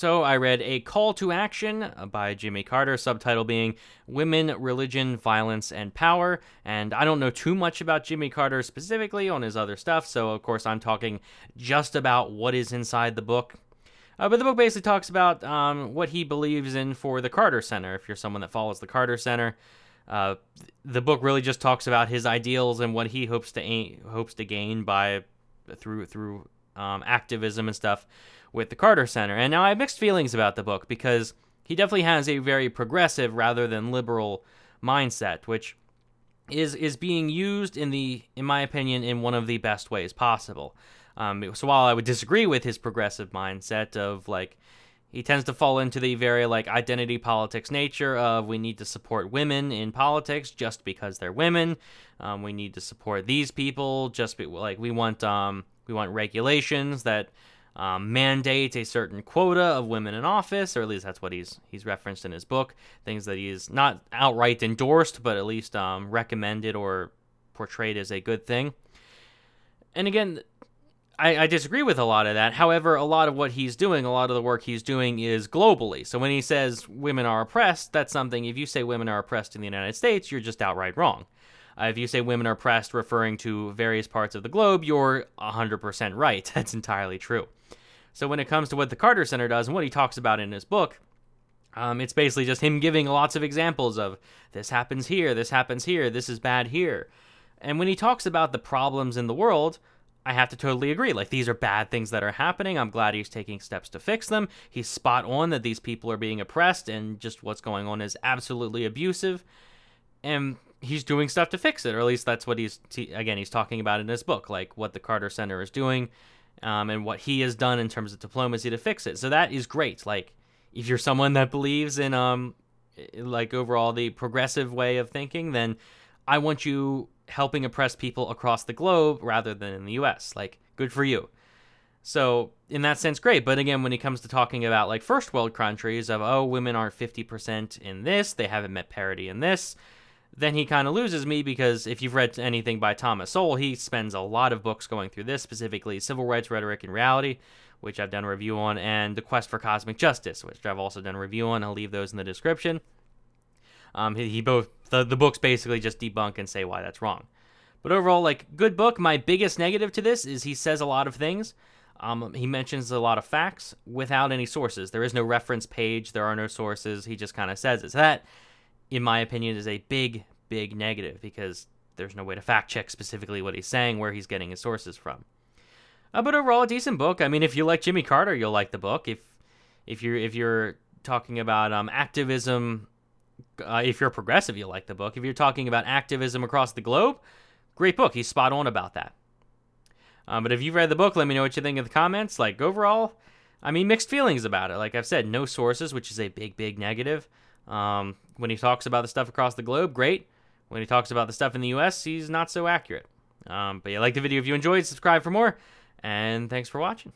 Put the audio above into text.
So I read A Call to Action by Jimmy Carter, subtitle being Women, Religion, Violence, and Power. And I don't know too much about Jimmy Carter specifically on his other stuff, so of course I'm talking just about what is inside the book. Uh, but the book basically talks about um, what he believes in for the Carter Center. If you're someone that follows the Carter Center, uh, the book really just talks about his ideals and what he hopes to aim, hopes to gain by through through um, activism and stuff with the Carter Center. And now I have mixed feelings about the book because he definitely has a very progressive rather than liberal mindset, which is is being used in the in my opinion in one of the best ways possible. Um, so while I would disagree with his progressive mindset of like he tends to fall into the very like identity politics nature of we need to support women in politics just because they're women. Um, we need to support these people just be, like we want um, we want regulations that um, mandate a certain quota of women in office, or at least that's what he's he's referenced in his book. Things that he's not outright endorsed, but at least um, recommended or portrayed as a good thing. And again, I, I, disagree with a lot of that. However, a lot of what he's doing, a lot of the work he's doing is globally. So when he says women are oppressed, that's something. If you say women are oppressed in the United States, you're just outright wrong. Uh, if you say women are oppressed referring to various parts of the globe, you're 100% right. That's entirely true. So when it comes to what the Carter Center does and what he talks about in his book, um, it's basically just him giving lots of examples of this happens here, this happens here, this is bad here. And when he talks about the problems in the world, I have to totally agree. Like, these are bad things that are happening. I'm glad he's taking steps to fix them. He's spot on that these people are being oppressed and just what's going on is absolutely abusive. And he's doing stuff to fix it, or at least that's what he's, again, he's talking about in his book, like what the Carter Center is doing um, and what he has done in terms of diplomacy to fix it. So that is great. Like if you're someone that believes in um like overall the progressive way of thinking, then I want you helping oppress people across the globe rather than in the US. Like good for you. So in that sense, great. But again, when it comes to talking about like first world countries of oh women aren't 50% in this, they haven't met parity in this, then he kind of loses me because if you've read anything by Thomas Sowell, he spends a lot of books going through this, specifically Civil Rights, Rhetoric, and Reality, which I've done a review on, and The Quest for Cosmic Justice, which I've also done a review on. I'll leave those in the description. Um, he, he both the, the books basically just debunk and say why that's wrong. But overall, like good book. My biggest negative to this is he says a lot of things. Um, he mentions a lot of facts without any sources. There is no reference page. There are no sources. He just kind of says it. So that in my opinion, is a big, big negative because there's no way to fact check specifically what he's saying, where he's getting his sources from. Uh, but overall, a decent book. I mean, if you like Jimmy Carter, you'll like the book. If if you're if you're talking about um, activism, uh, if you're progressive, you'll like the book. If you're talking about activism across the globe, great book. He's spot on about that. Um, but if you've read the book, let me know what you think in the comments. Like overall, I mean, mixed feelings about it. Like I've said, no sources, which is a big, big negative. Um, when he talks about the stuff across the globe, great. When he talks about the stuff in the US, he's not so accurate. Um, but yeah, like the video if you enjoyed, subscribe for more, and thanks for watching.